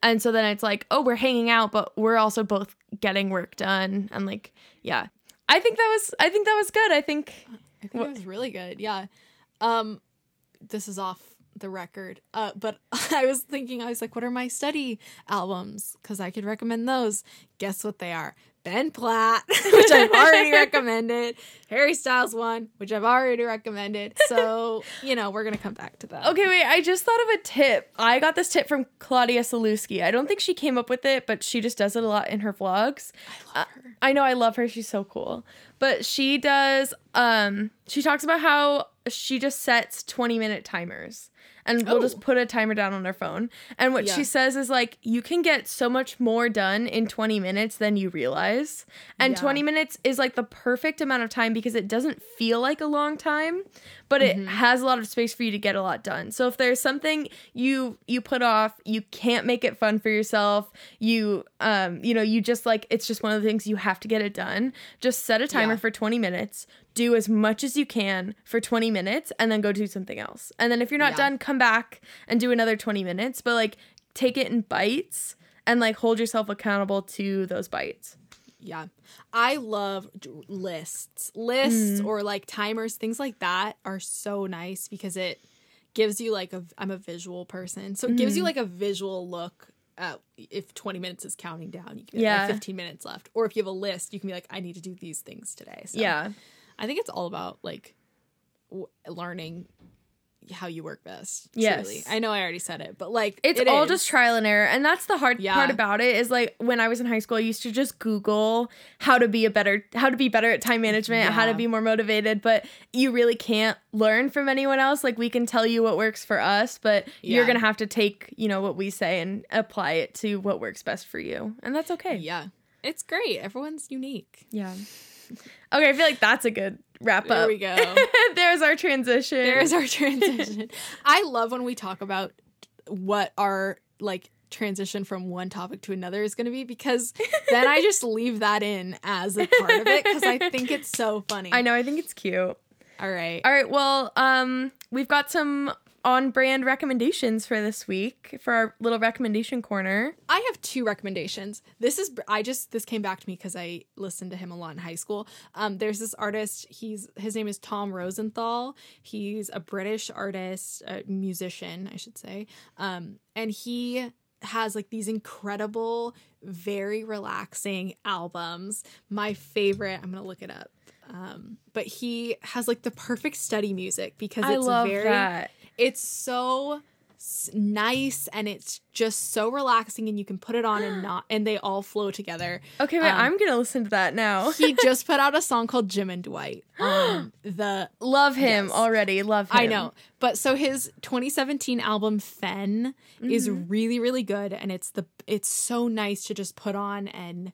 And so then it's like, oh, we're hanging out, but we're also both getting work done. And like, yeah. I think that was I think that was good. I think I think it was really good. Yeah. Um this is off the record. Uh but I was thinking I was like what are my study albums cuz I could recommend those. Guess what they are? Ben Platt, which I've already recommended. Harry Styles one, which I've already recommended. So, you know, we're going to come back to that. Okay, wait, I just thought of a tip. I got this tip from Claudia Sulewski. I don't think she came up with it, but she just does it a lot in her vlogs. I love her. I know I love her. She's so cool. But she does um she talks about how she just sets 20 minute timers. And we'll Oh. just put a timer down on her phone. And what Yeah. she says is like you can get so much more done in 20 minutes than you realize. And Yeah. 20 minutes is like the perfect amount of time because it doesn't feel like a long time, but it Mm-hmm. has a lot of space for you to get a lot done. So if there's something you you put off, you can't make it fun for yourself, you um you know, you just like it's just one of the things you have to get it done. Just set a timer Yeah. for 20 minutes, do as much as you can for 20 minutes and then go do something else. And then if you're not Yeah. done come back and do another 20 minutes, but like take it in bites and like hold yourself accountable to those bites. Yeah. I love lists. Lists Mm. or like timers, things like that are so nice because it gives you like a I'm a visual person. So it gives Mm-hmm. you like a visual look at if 20 minutes is counting down. You can be Yeah. like 15 minutes left. Or if you have a list, you can be like I need to do these things today. So Yeah. I think it's all about like w- learning how you work best. Yes. Truly. I know I already said it, but like It's it all is. just trial and error. And that's the hard Yeah. part about it is like when I was in high school, I used to just Google how to be a better how to be better at time management, how to be more motivated, but you really can't learn from anyone else. Like we can tell you what works for us, but you're gonna have to take, you know, what we say and apply it to what works best for you. And that's okay. Yeah. It's great. Everyone's unique. Yeah. Okay, I feel like that's a good wrap There up. There we go. There's our transition. There's our transition. I love when we talk about what our like transition from one topic to another is going to be because then I just leave that in as a part of it because I think it's so funny. I know, I think it's cute. All right. All right, well, um, we've got some on brand recommendations for this week for our little recommendation corner. I have two recommendations. This is I just this came back to me because I listened to him a lot in high school. Um, there's this artist. He's his name is Tom Rosenthal. He's a British artist, a musician, I should say. Um, and he has like these incredible, very relaxing albums. My favorite. I'm gonna look it up. Um, but he has like the perfect study music because I it's love very that. It's so nice and it's just so relaxing and you can put it on and not and they all flow together Okay, wait, Um, I'm gonna listen to that now. he just put out a song called jim and dwight um, the love him Yes. already. Love him. i know but so his 2017 album Fenn is Mm-hmm. really really good and it's the it's so nice to just put on and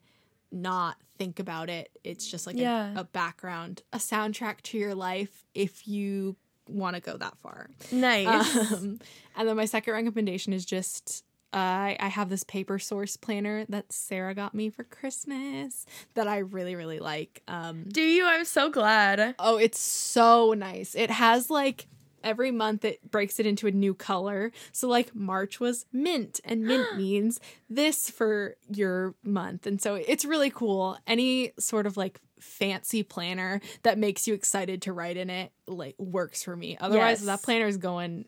not think about it it's just like a- a background a soundtrack to your life if you want to go that far Nice. um, and then my second recommendation is just uh, I I have this paper source planner that Sarah got me for Christmas that I really really like. Um, Do you? I'm so glad. oh, it's so nice. It has like every month it breaks it into a new color. So like March was mint, and mint means this for your month, and so it's really cool. Any sort of like fancy planner that makes you excited to write in it like works for me. Otherwise, Yes. that planner is going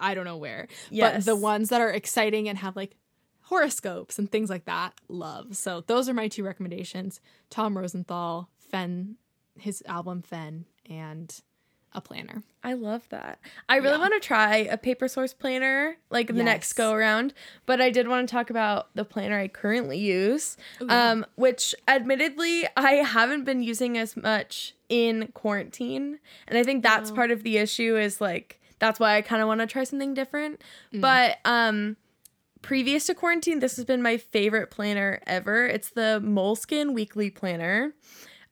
I don't know where. Yes. But the ones that are exciting and have like horoscopes and things like that, love. So those are my two recommendations. Tom Rosenthal, Fenn, his album Fenn, and a planner. I love that. I really Yeah. want to try a paper source planner like the next go around, but I did want to talk about the planner I currently use, um, which admittedly I haven't been using as much in quarantine, and I think that's Oh. part of the issue. Is like that's why I kind of want to try something different. Mm. But um, previous to quarantine, this has been my favorite planner ever. It's the Moleskine Weekly Planner.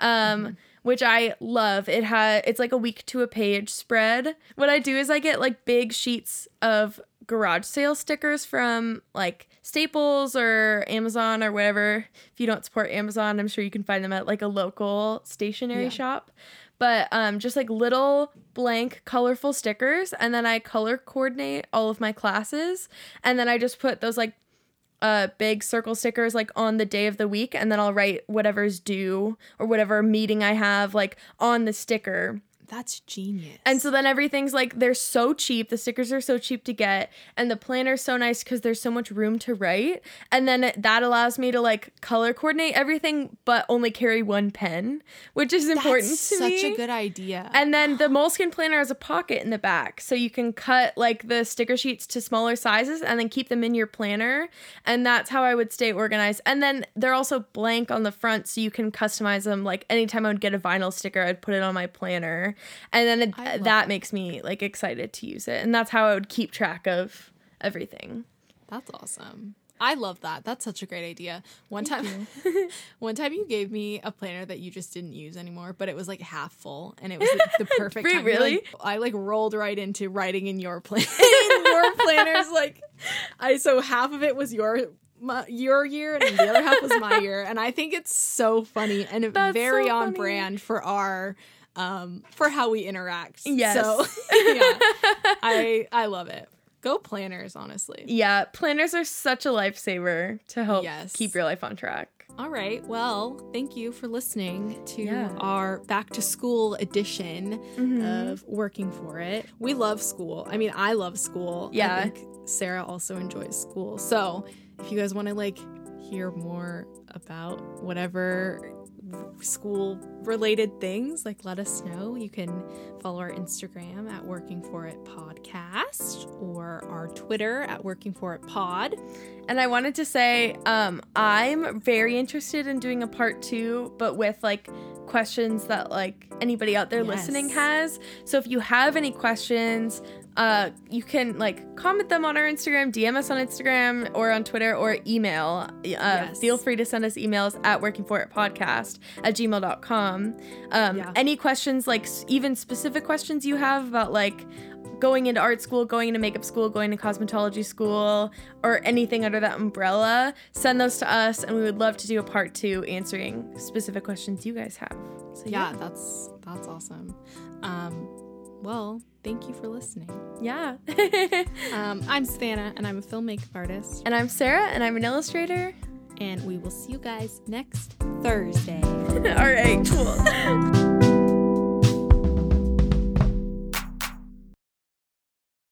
Um, which I love. It has it's like a week to a page spread. What I do is I get like big sheets of garage sale stickers from like Staples or Amazon or whatever. If you don't support Amazon, I'm sure you can find them at like a local stationery Yeah. shop. But um, just like little blank colorful stickers, and then I color coordinate all of my classes, and then I just put those like uh big circle stickers like on the day of the week and then I'll write whatever's due or whatever meeting I have like on the sticker. That's genius. And so then everything's like they're so cheap. The stickers are so cheap to get and the planner's so nice cuz there's so much room to write. And then that allows me to like color coordinate everything but only carry one pen, which is important That's to such me. a good idea. And then the Moleskine planner has a pocket in the back, so you can cut like the sticker sheets to smaller sizes and then keep them in your planner. And that's how I would stay organized. And then they're also blank on the front, so you can customize them. Like anytime I would get a vinyl sticker, I'd put it on my planner, and then it, that makes me like excited to use it. And that's how I would keep track of everything. That's awesome. I love that. That's such a great idea. One time one time you gave me a planner that you just didn't use anymore, but it was like half full and it was like, the perfect Wait, time. Really? like- I like rolled right into writing in your plan in your planners like I so half of it was your my, your year and the other half was my year and I think it's so funny and That's very so on funny. brand for our um, for how we interact. Yes. So yeah, I I love it. Go planners, honestly. Yeah, planners are such a lifesaver to help Yes. keep your life on track. All right. Well, thank you for listening to Yeah. our back to school edition Mhm. of Working for It. We love school. I mean, I love school. Yeah. I think Sarah also enjoys school. So if you guys want to like hear more about whatever school related things, like let us know. You can follow our Instagram at Working for It Podcast or our Twitter at Working for It Pod. And I wanted to say, um, I'm very interested in doing a part two, but with like questions that like anybody out there Yes. listening has. So if you have any questions, uh, you can like comment them on our Instagram, DM us on Instagram or on Twitter or email. Uh, Yes. Feel free to send us emails at working for it podcast at gmail.com. Um, Yeah. Any questions, like even specific questions you have about like going into art school, going into makeup school, going to cosmetology school, or anything under that umbrella, send those to us and we would love to do a part two answering specific questions you guys have. So Yeah, that's that's awesome. Um, well, thank you for listening. Yeah. Um, I'm Savannah, and I'm a film makeup artist, and I'm Sarah and I'm an illustrator. and we will see you guys next Thursday. All right, cool.